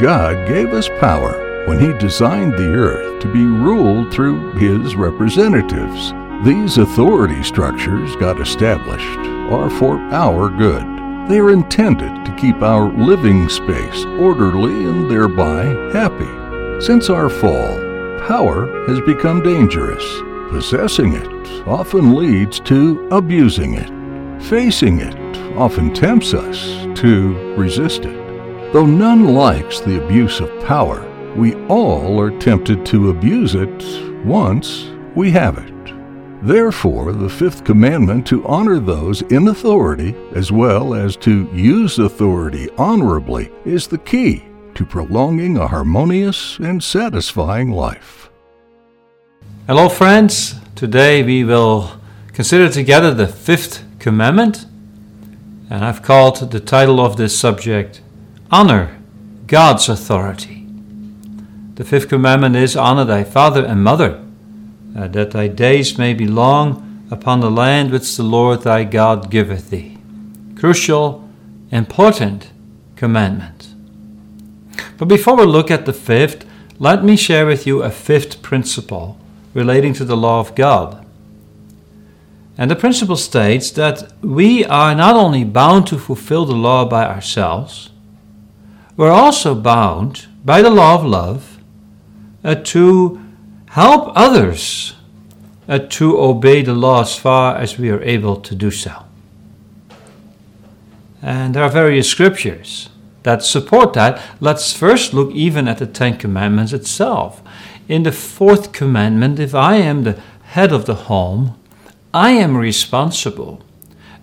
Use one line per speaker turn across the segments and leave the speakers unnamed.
God gave us power when He designed the earth to be ruled through His representatives. These authority structures got established are for our good. They are intended to keep our living space orderly and thereby happy. Since our fall, power has become dangerous. Possessing it often leads to abusing it. Facing it often tempts us to resist it. Though none likes the abuse of power, we all are tempted to abuse it once we have it. Therefore, the fifth commandment to honor those in authority, as well as to use authority honorably, is the key to prolonging a harmonious and satisfying life.
Hello, friends. Today we will consider together the fifth commandment, and I've called the title of this subject Honor God's Authority. The fifth commandment is Honor thy father and mother uh, that thy days may be long upon the land which the Lord thy God giveth thee. Crucial, important commandment. But before we look at the fifth, let me share with you a fifth principle relating to the law of God. And the principle states that we are not only bound to fulfill the law by ourselves, we're also bound by the law of love uh, to help others uh, to obey the law as far as we are able to do so. And there are various scriptures that support that. Let's first look even at the Ten Commandments itself. In the fourth commandment, if I am the head of the home, I am responsible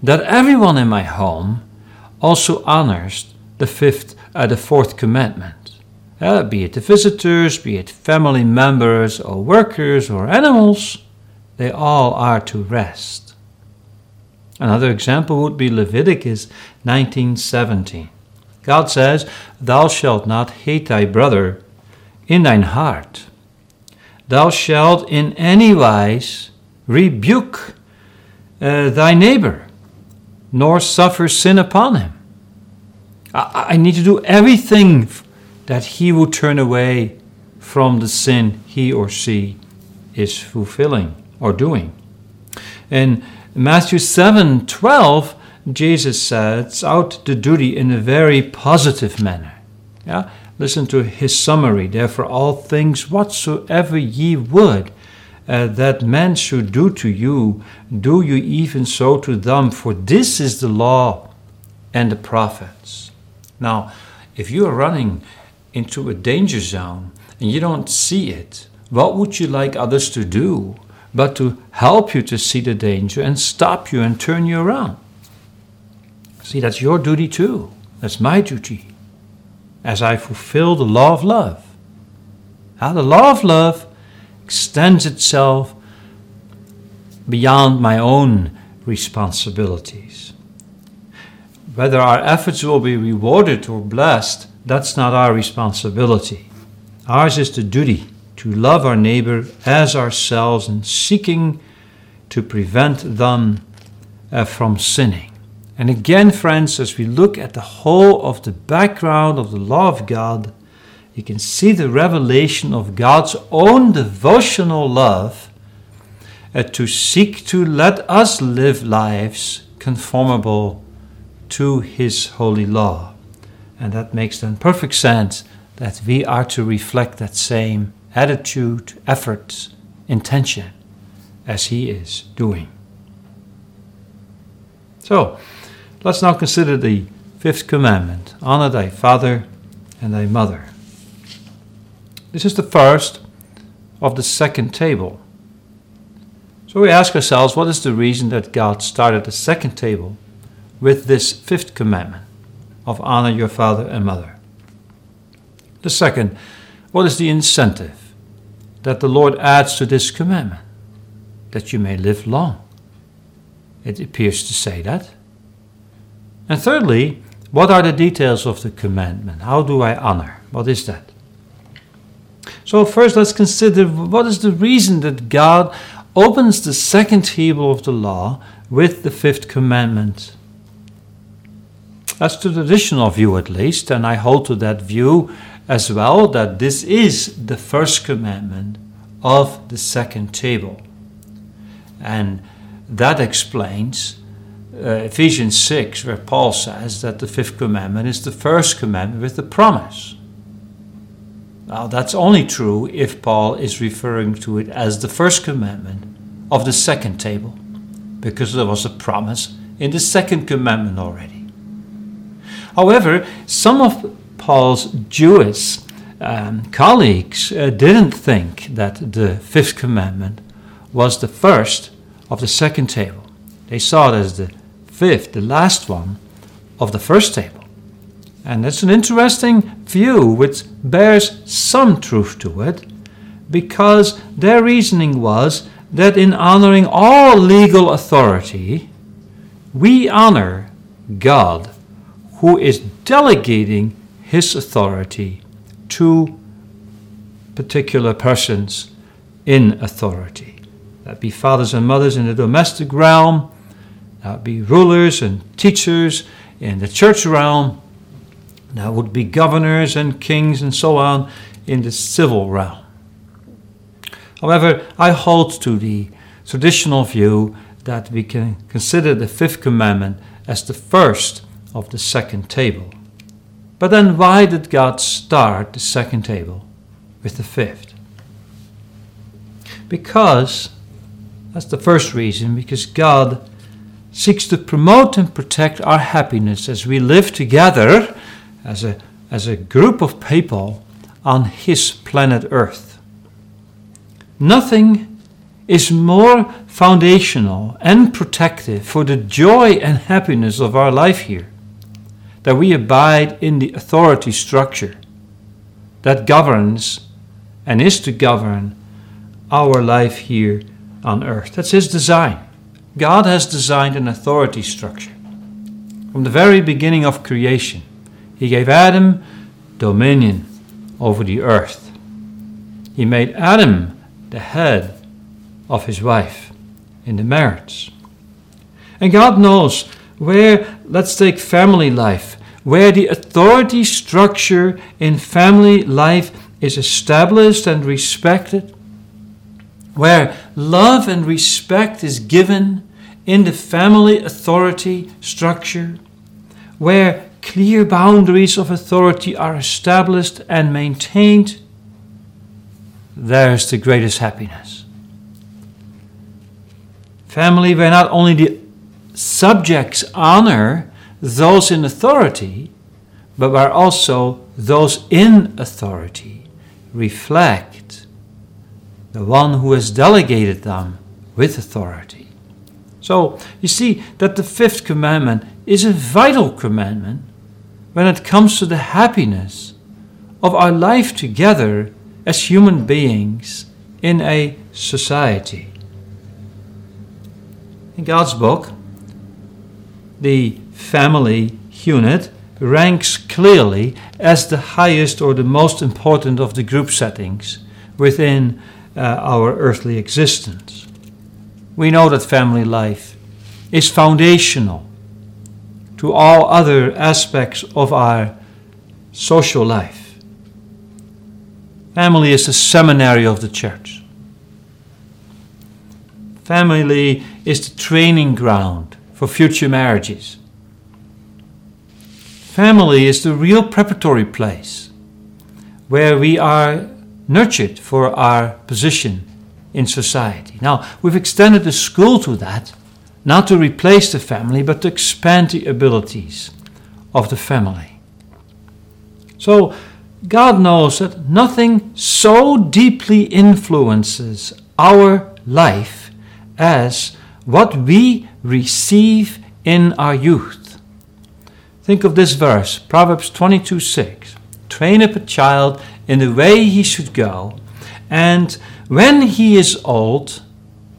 that everyone in my home also honors the fifth, uh, the fourth commandment uh, be it the visitors, be it family members or workers or animals, they all are to rest. Another example would be Leviticus 19:17. God says, "Thou shalt not hate thy brother in thine heart. Thou shalt in any wise rebuke uh, thy neighbor, nor suffer sin upon him." I, I need to do everything that he will turn away from the sin he or she is fulfilling or doing. In Matthew 7 12, Jesus sets out the duty in a very positive manner. Yeah? Listen to his summary. Therefore, all things whatsoever ye would uh, that men should do to you, do you even so to them, for this is the law and the prophets. Now, if you are running into a danger zone and you don't see it, what would you like others to do but to help you to see the danger and stop you and turn you around? See, that's your duty too. That's my duty as I fulfill the law of love. How the law of love extends itself beyond my own responsibilities. Whether our efforts will be rewarded or blessed that's not our responsibility. Ours is the duty to love our neighbor as ourselves and seeking to prevent them uh, from sinning. And again, friends, as we look at the whole of the background of the law of God, you can see the revelation of God's own devotional love uh, to seek to let us live lives conformable to His holy law. And that makes then perfect sense that we are to reflect that same attitude, effort, intention as he is doing. So, let's now consider the fifth commandment honor thy father and thy mother. This is the first of the second table. So we ask ourselves what is the reason that God started the second table with this fifth commandment? of honor your father and mother. The second, what is the incentive that the Lord adds to this commandment? That you may live long. It appears to say that. And thirdly, what are the details of the commandment? How do I honor? What is that? So, first, let's consider what is the reason that God opens the second table of the law with the fifth commandment that's the traditional view, at least, and I hold to that view as well that this is the first commandment of the second table. And that explains uh, Ephesians 6, where Paul says that the fifth commandment is the first commandment with the promise. Now, that's only true if Paul is referring to it as the first commandment of the second table, because there was a promise in the second commandment already. However, some of Paul's Jewish um, colleagues uh, didn't think that the fifth commandment was the first of the second table. They saw it as the fifth, the last one of the first table. And that's an interesting view which bears some truth to it because their reasoning was that in honoring all legal authority, we honor God who is delegating his authority to particular persons in authority. That be fathers and mothers in the domestic realm, that be rulers and teachers in the church realm, that would be governors and kings and so on in the civil realm. However, I hold to the traditional view that we can consider the fifth commandment as the first of the second table. But then, why did God start the second table with the fifth? Because, that's the first reason, because God seeks to promote and protect our happiness as we live together as a, as a group of people on His planet Earth. Nothing is more foundational and protective for the joy and happiness of our life here that we abide in the authority structure that governs and is to govern our life here on earth. That's His design. God has designed an authority structure. From the very beginning of creation, He gave Adam dominion over the earth. He made Adam the head of his wife in the marriage. And God knows where, let's take family life, where the authority structure in family life is established and respected, where love and respect is given in the family authority structure, where clear boundaries of authority are established and maintained, there's the greatest happiness. Family where not only the subjects honor those in authority, but where also those in authority reflect the one who has delegated them with authority. So you see that the fifth commandment is a vital commandment when it comes to the happiness of our life together as human beings in a society. In God's book, the family unit ranks clearly as the highest or the most important of the group settings within uh, our earthly existence. We know that family life is foundational to all other aspects of our social life. Family is the seminary of the church. Family is the training ground for future marriages. Family is the real preparatory place where we are nurtured for our position in society. Now, we've extended the school to that, not to replace the family, but to expand the abilities of the family. So, God knows that nothing so deeply influences our life as what we receive in our youth. Think of this verse, Proverbs 22 6. Train up a child in the way he should go, and when he is old,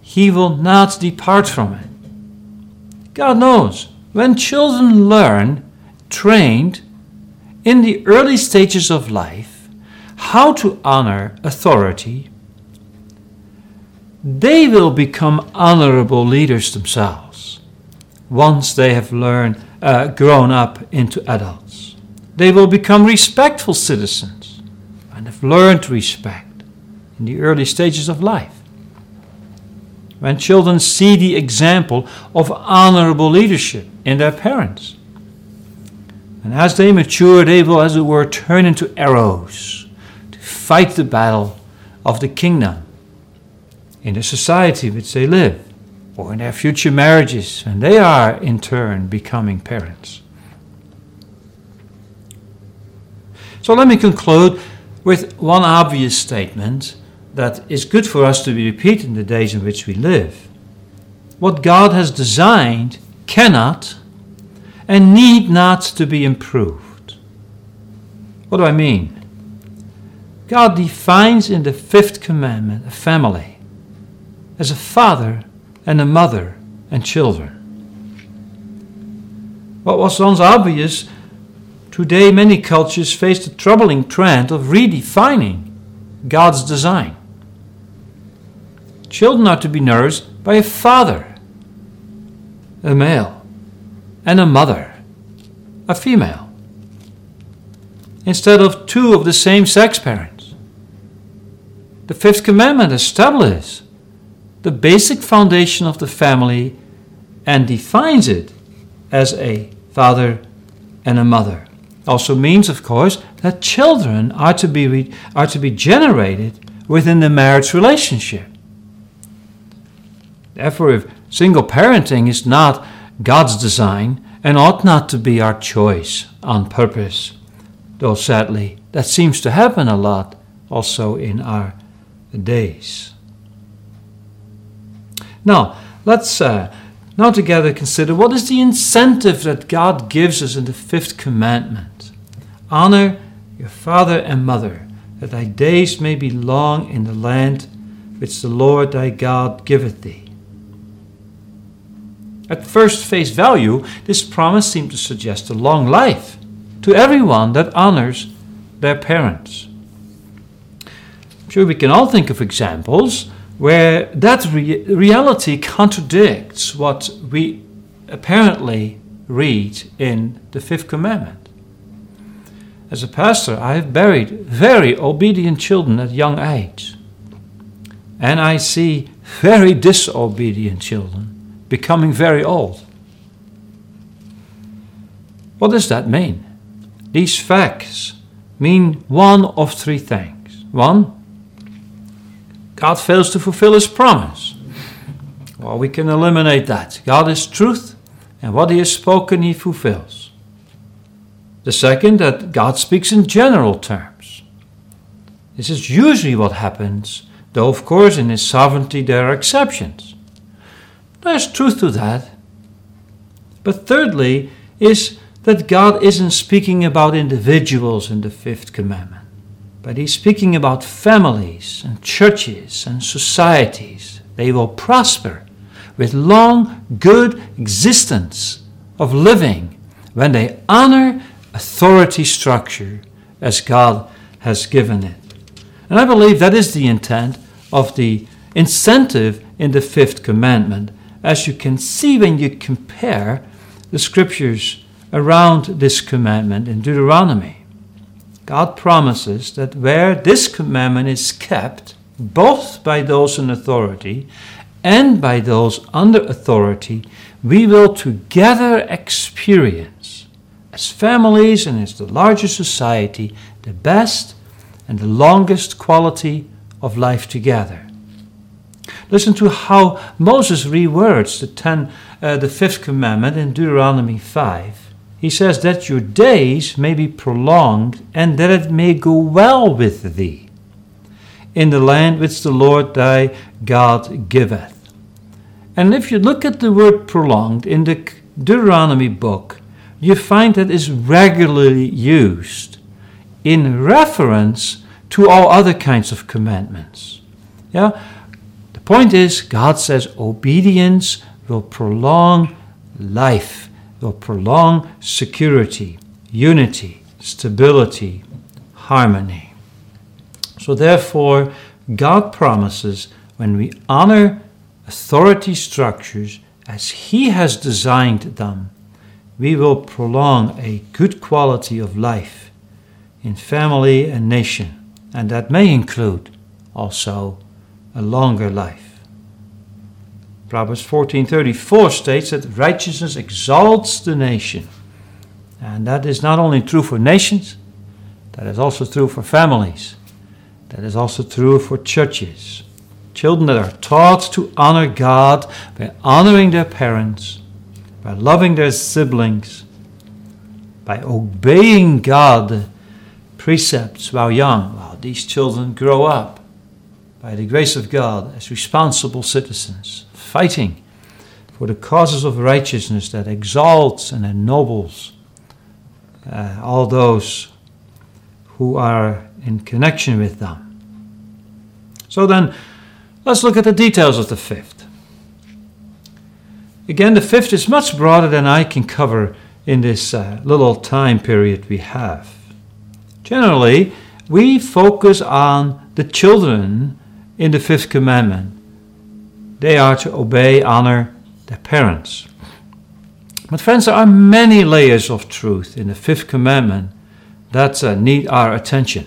he will not depart from it. God knows when children learn, trained in the early stages of life, how to honor authority they will become honorable leaders themselves once they have learned, uh, grown up into adults. They will become respectful citizens. and have learned respect in the early stages of life. When children see the example of honorable leadership in their parents. And as they mature, they will, as it were, turn into arrows to fight the battle of the kingdom in the society which they live, or in their future marriages, and they are in turn becoming parents. So let me conclude with one obvious statement that is good for us to be repeated in the days in which we live. What God has designed cannot and need not to be improved. What do I mean? God defines in the fifth commandment a family as a father and a mother and children. What was once obvious Today, many cultures face the troubling trend of redefining God's design. Children are to be nourished by a father, a male, and a mother, a female, instead of two of the same sex parents. The fifth commandment establishes the basic foundation of the family and defines it as a father and a mother also means, of course, that children are to be, re- are to be generated within the marriage relationship. Therefore, if single parenting is not God's design and ought not to be our choice on purpose, though sadly that seems to happen a lot also in our days. Now, let's uh, now together consider what is the incentive that God gives us in the fifth commandment. Honor your father and mother, that thy days may be long in the land which the Lord thy God giveth thee. At first face value, this promise seemed to suggest a long life to everyone that honors their parents. I'm sure we can all think of examples where that re- reality contradicts what we apparently read in the fifth commandment. As a pastor, I have buried very obedient children at young age. And I see very disobedient children becoming very old. What does that mean? These facts mean one of three things. One, God fails to fulfill his promise. Well, we can eliminate that. God is truth, and what he has spoken, he fulfills. The second, that God speaks in general terms. This is usually what happens, though, of course, in His sovereignty there are exceptions. There's truth to that. But thirdly, is that God isn't speaking about individuals in the fifth commandment, but He's speaking about families and churches and societies. They will prosper with long, good existence of living when they honor authority structure as God has given it. And I believe that is the intent of the incentive in the fifth commandment, as you can see when you compare the scriptures around this commandment in Deuteronomy. God promises that where this commandment is kept, both by those in authority and by those under authority, we will together experience as families and as the larger society, the best and the longest quality of life together. Listen to how Moses rewords the, ten, uh, the fifth commandment in Deuteronomy 5. He says that your days may be prolonged and that it may go well with thee in the land which the Lord thy God giveth. And if you look at the word prolonged in the Deuteronomy book, you find that is regularly used in reference to all other kinds of commandments. Yeah? The point is, God says obedience will prolong life, will prolong security, unity, stability, harmony. So, therefore, God promises when we honor authority structures as He has designed them, we will prolong a good quality of life in family and nation and that may include also a longer life. Proverbs 14:34 states that righteousness exalts the nation. And that is not only true for nations, that is also true for families. That is also true for churches. Children that are taught to honor God by honoring their parents, by loving their siblings, by obeying God precepts while young, while these children grow up, by the grace of God as responsible citizens, fighting for the causes of righteousness that exalts and ennobles uh, all those who are in connection with them. So then, let's look at the details of the fifth. Again, the fifth is much broader than I can cover in this uh, little time period we have. Generally, we focus on the children in the fifth commandment. They are to obey, honor their parents. But, friends, there are many layers of truth in the fifth commandment that uh, need our attention.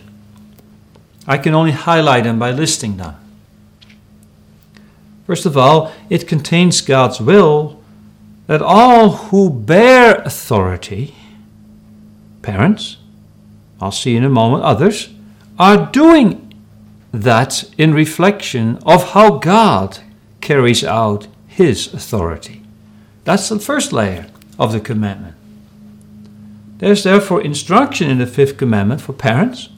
I can only highlight them by listing them. First of all, it contains God's will that all who bear authority, parents, I'll see in a moment, others, are doing that in reflection of how God carries out his authority. That's the first layer of the commandment. There's therefore instruction in the fifth commandment for parents,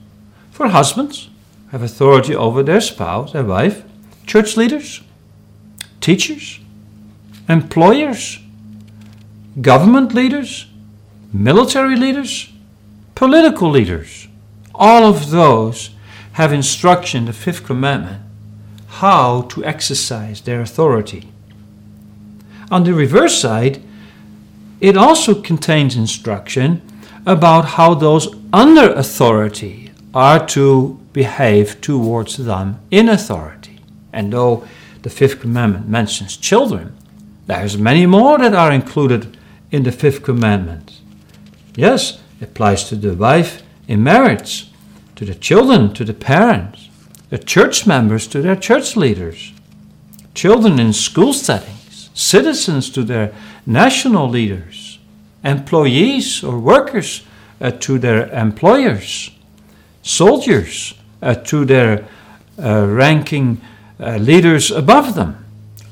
for husbands, have authority over their spouse, their wife, church leaders, teachers, employers, government leaders, military leaders, political leaders. All of those have instruction, the fifth commandment, how to exercise their authority. On the reverse side, it also contains instruction about how those under authority are to behave towards them in authority. And though the fifth commandment mentions children, there's many more that are included in the fifth commandment. Yes, it applies to the wife in marriage, to the children, to the parents, the church members to their church leaders, children in school settings, citizens to their national leaders, employees or workers uh, to their employers, soldiers uh, to their uh, ranking uh, leaders above them.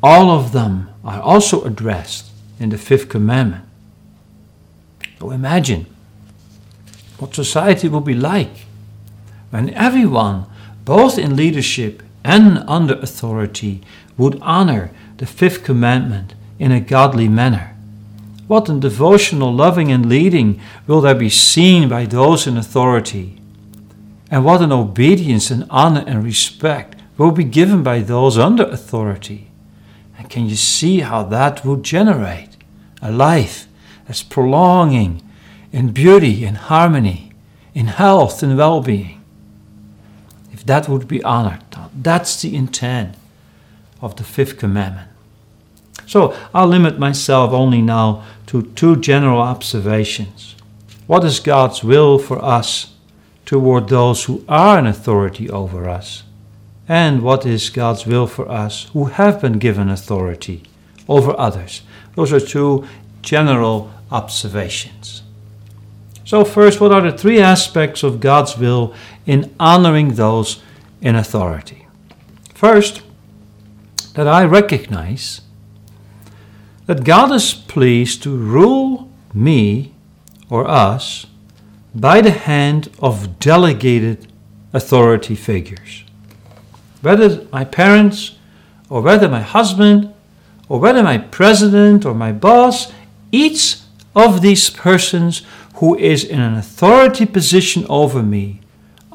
All of them are also addressed in the fifth commandment. So imagine what society will be like when everyone, both in leadership and under authority, would honor the fifth commandment in a godly manner. What a devotional loving and leading will there be seen by those in authority and what an obedience and honor and respect will be given by those under authority. And can you see how that will generate a life that's prolonging in beauty and harmony, in health and well being? That would be honored, that's the intent of the fifth commandment. So I'll limit myself only now to two general observations. What is God's will for us? toward those who are in authority over us, and what is God's will for us who have been given authority over others. Those are two general observations. So, first, what are the three aspects of God's will in honoring those in authority? First, that I recognize that God is pleased to rule me or us by the hand of delegated authority figures. Whether my parents, or whether my husband, or whether my president or my boss, each of these persons who is in an authority position over me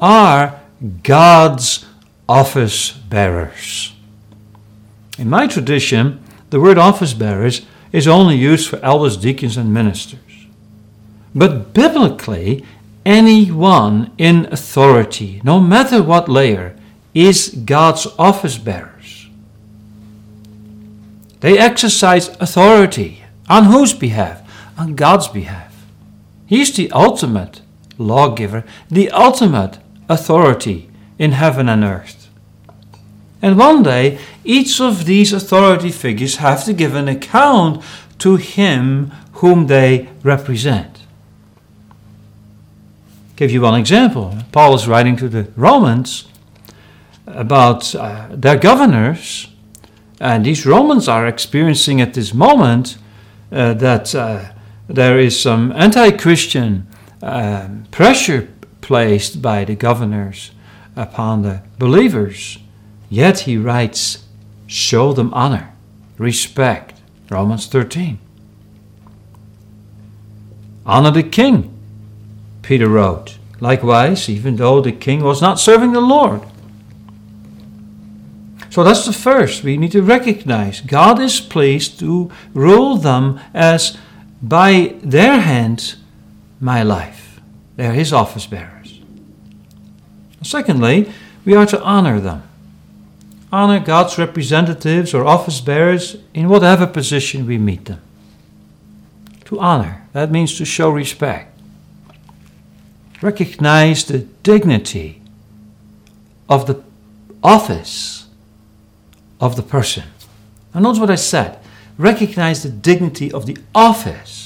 are God's office bearers. In my tradition, the word office bearers is only used for elders, deacons, and ministers. But biblically, anyone in authority, no matter what layer, is God's office bearers. They exercise authority. On whose behalf? On God's behalf. He's the ultimate lawgiver, the ultimate authority in heaven and earth. And one day, each of these authority figures have to give an account to him whom they represent. give you one example. Paul is writing to the Romans about uh, their governors, and these Romans are experiencing at this moment uh, that uh, there is some anti Christian um, pressure placed by the governors upon the believers. Yet he writes, show them honor, respect. Romans 13. Honor the king, Peter wrote. Likewise, even though the king was not serving the Lord. So that's the first. We need to recognize God is pleased to rule them as by their hands my life. They're his office bearers. Secondly, we are to honor them. Honor God's representatives or office bearers in whatever position we meet them. To honor, that means to show respect. Recognize the dignity of the office of the person. And notice what I said. Recognize the dignity of the office.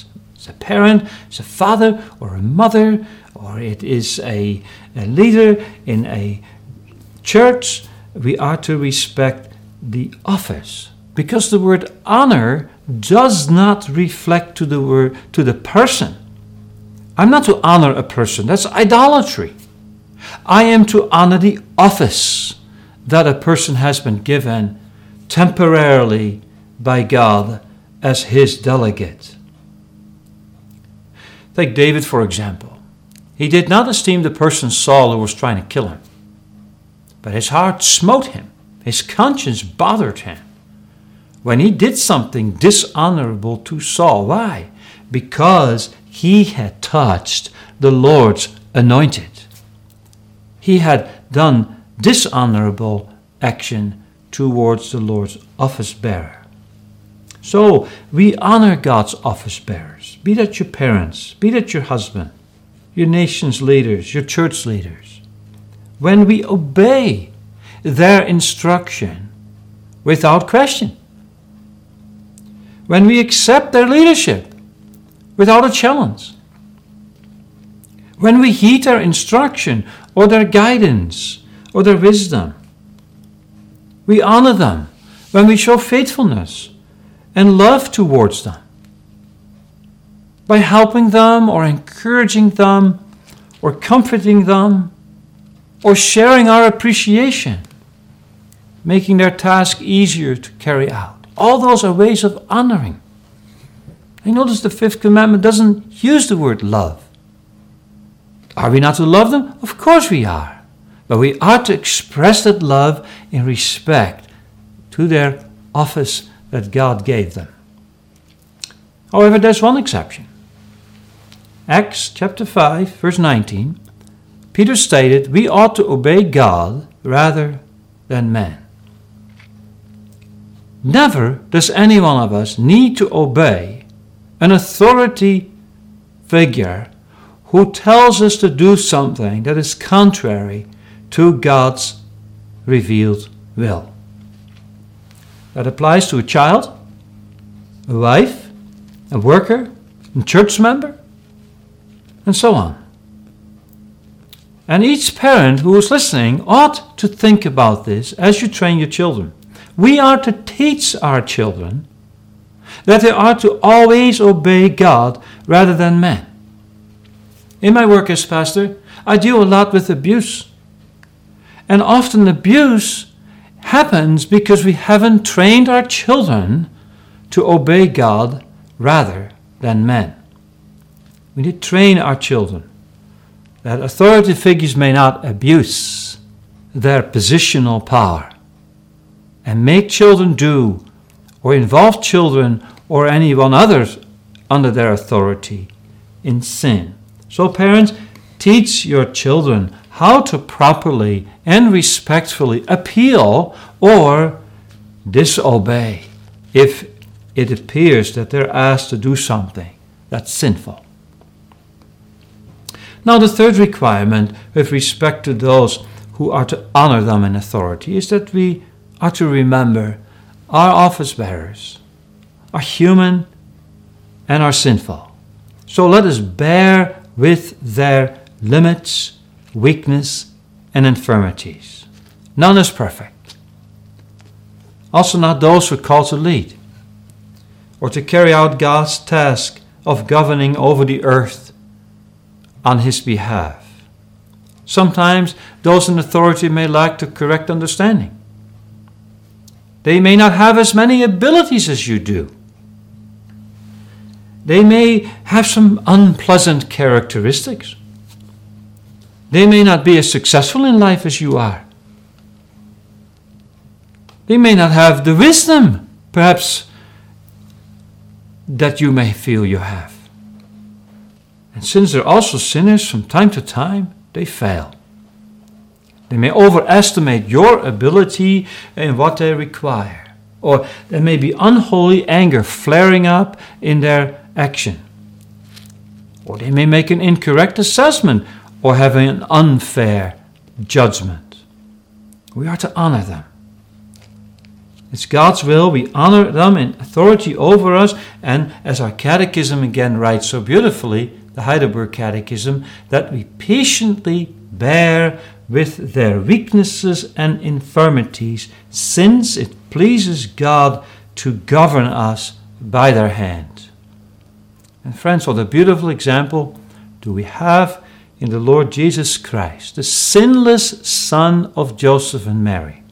A parent, it's a father or a mother, or it is a, a leader in a church. We are to respect the office. Because the word honor does not reflect to the word to the person. I'm not to honor a person, that's idolatry. I am to honor the office that a person has been given temporarily by God as his delegate. Take David, for example. He did not esteem the person Saul who was trying to kill him, but his heart smote him, his conscience bothered him. When he did something dishonorable to Saul, why? Because he had touched the Lord's anointed. He had done dishonorable action towards the Lord's office bearer. So we honor God's office bearers, be that your parents, be that your husband, your nation's leaders, your church leaders. When we obey their instruction without question, when we accept their leadership without a challenge, when we heed their instruction or their guidance or their wisdom, we honor them when we show faithfulness and love towards them. By helping them or encouraging them or comforting them or sharing our appreciation, making their task easier to carry out. All those are ways of honoring. I notice the fifth commandment doesn't use the word love. Are we not to love them? Of course we are. But we are to express that love in respect to their office that God gave them. However, there's one exception. Acts chapter 5, verse 19, Peter stated, We ought to obey God rather than man. Never does any one of us need to obey an authority figure who tells us to do something that is contrary to God's revealed will. That applies to a child, a wife, a worker, a church member, and so on. And each parent who is listening ought to think about this as you train your children. We are to teach our children that they are to always obey God rather than men. In my work as pastor, I deal a lot with abuse and often abuse happens because we haven't trained our children to obey God rather than men. We need to train our children that authority figures may not abuse their positional power and make children do or involve children or anyone others under their authority in sin. So, parents, teach your children how to properly and respectfully appeal or disobey if it appears that they're asked to do something that's sinful. Now, the third requirement with respect to those who are to honor them in authority is that we are to remember our office bearers are human and are sinful. So let us bear with their limits, weakness, and infirmities. None is perfect. Also, not those who called to lead or to carry out God's task of governing over the earth on His behalf. Sometimes those in authority may lack the correct understanding. They may not have as many abilities as you do. They may have some unpleasant characteristics. They may not be as successful in life as you are. They may not have the wisdom, perhaps, that you may feel you have. And since they're also sinners from time to time, they fail. They may overestimate your ability in what they require, or there may be unholy anger flaring up in their action. Or they may make an incorrect assessment or having an unfair judgment. We are to honor them. It's God's will. We honor them in authority over us. And as our catechism again writes so beautifully, the Heidelberg Catechism, that we patiently bear with their weaknesses and infirmities, since it pleases God to govern us by their hand. And friends, what a beautiful example do we have in the Lord Jesus Christ, the sinless Son of Joseph and Mary.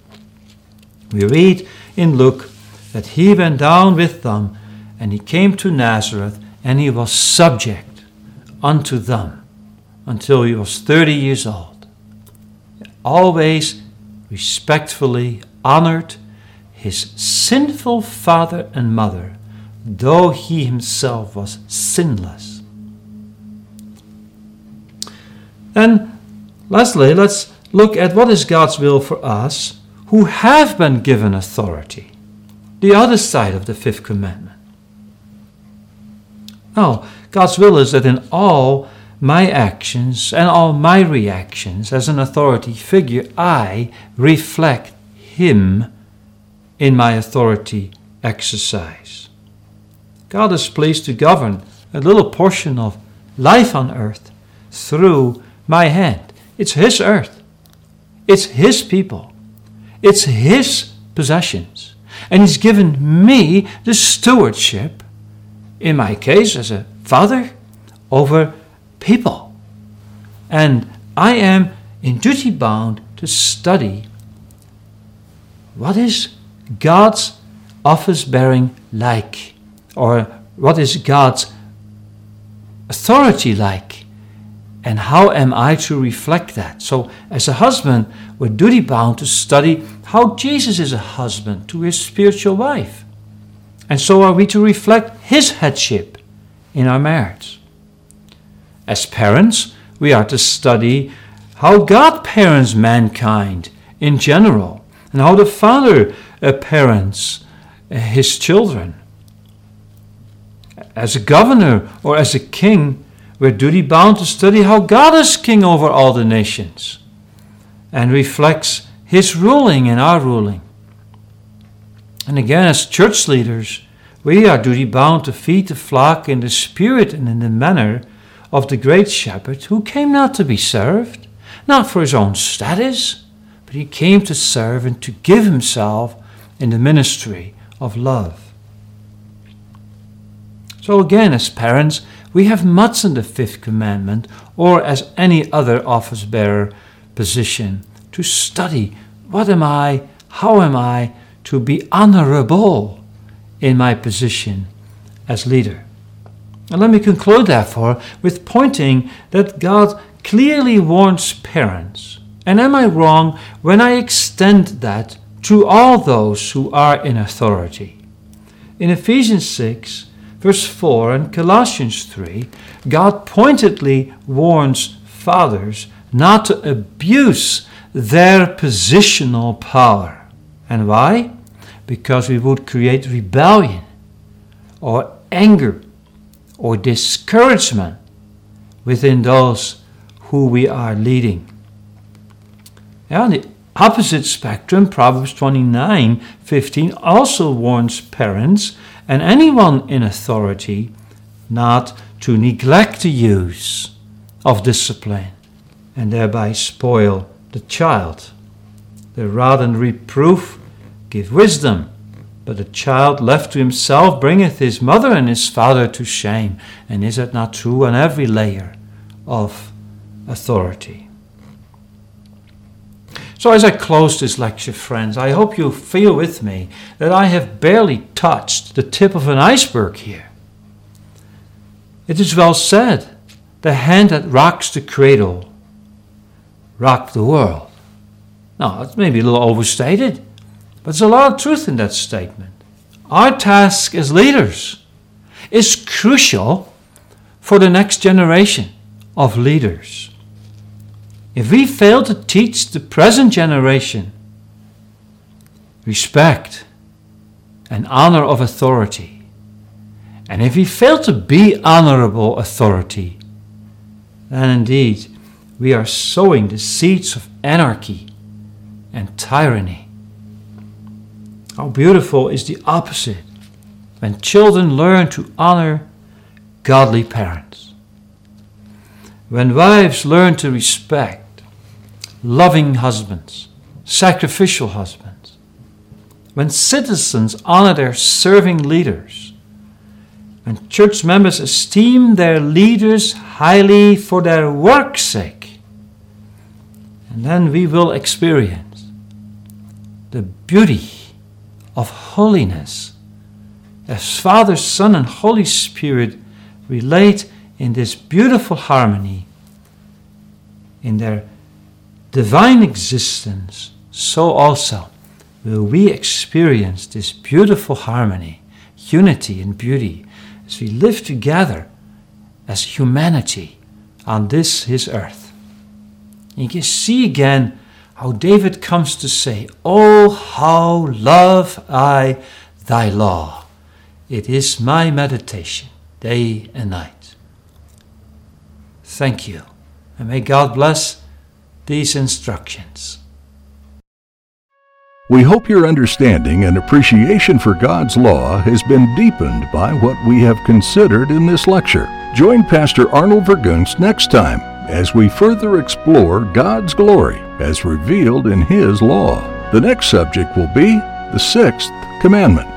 We read in Luke that he went down with them and he came to Nazareth and he was subject unto them until he was 30 years old. Always respectfully honored his sinful father and mother though he himself was sinless. And lastly, let's look at what is God's will for us who have been given authority. The other side of the fifth commandment. Now, God's will is that in all my actions and all my reactions as an authority figure, I reflect Him in my authority exercise. God is pleased to govern a little portion of life on earth through my hand. It's His earth, it's His people, it's His possessions. And He's given me the stewardship, in my case as a father, over people. And I am in duty bound to study what is God's office bearing like or what is God's authority like? And how am I to reflect that? So, as a husband, we're duty bound to study how Jesus is a husband to his spiritual wife. And so are we to reflect his headship in our marriage. As parents, we are to study how God parents mankind in general and how the Father uh, parents uh, his children as a governor or as a king, we're duty bound to study how God is king over all the nations and reflects his ruling in our ruling. And again, as church leaders, we are duty bound to feed the flock in the spirit and in the manner of the great shepherd who came not to be served, not for his own status, but he came to serve and to give himself in the ministry of love. So, again, as parents, we have much in the fifth commandment, or as any other office bearer position, to study what am I, how am I to be honorable in my position as leader. And let me conclude, therefore, with pointing that God clearly warns parents. And am I wrong when I extend that to all those who are in authority? In Ephesians 6, verse 4 and Colossians 3, God pointedly warns fathers not to abuse their positional power. And why? Because we would create rebellion or anger or discouragement within those who we are leading. On the opposite spectrum, Proverbs 29 15 also warns parents and anyone in authority not to neglect the use of discipline and thereby spoil the child. The rod and reproof give wisdom, but a child left to himself bringeth his mother and his father to shame. And is it not true on every layer of authority? So, as I close this lecture, friends, I hope you feel with me that I have barely touched the tip of an iceberg here. It is well said the hand that rocks the cradle rocked the world. Now, it's maybe a little overstated, but there's a lot of truth in that statement. Our task as leaders is crucial for the next generation of leaders. If we fail to teach the present generation respect and honor of authority, and if we fail to be honorable authority, then indeed we are sowing the seeds of anarchy and tyranny. How beautiful is the opposite when children learn to honor godly parents. When wives learn to respect loving husbands, sacrificial husbands. When citizens honor their serving leaders. When church members esteem their leaders highly for their work's sake. And then we will experience the beauty of holiness as Father, Son, and Holy Spirit relate in this beautiful harmony in their divine existence, so also will we experience this beautiful harmony, unity, and beauty as we live together as humanity on this his earth. You can see again how David comes to say, Oh, how love I thy law! It is my meditation day and night. Thank you, and may God bless these instructions.
We hope your understanding and appreciation for God's law has been deepened by what we have considered in this lecture. Join Pastor Arnold Vergunst next time as we further explore God's glory as revealed in His law. The next subject will be the sixth commandment.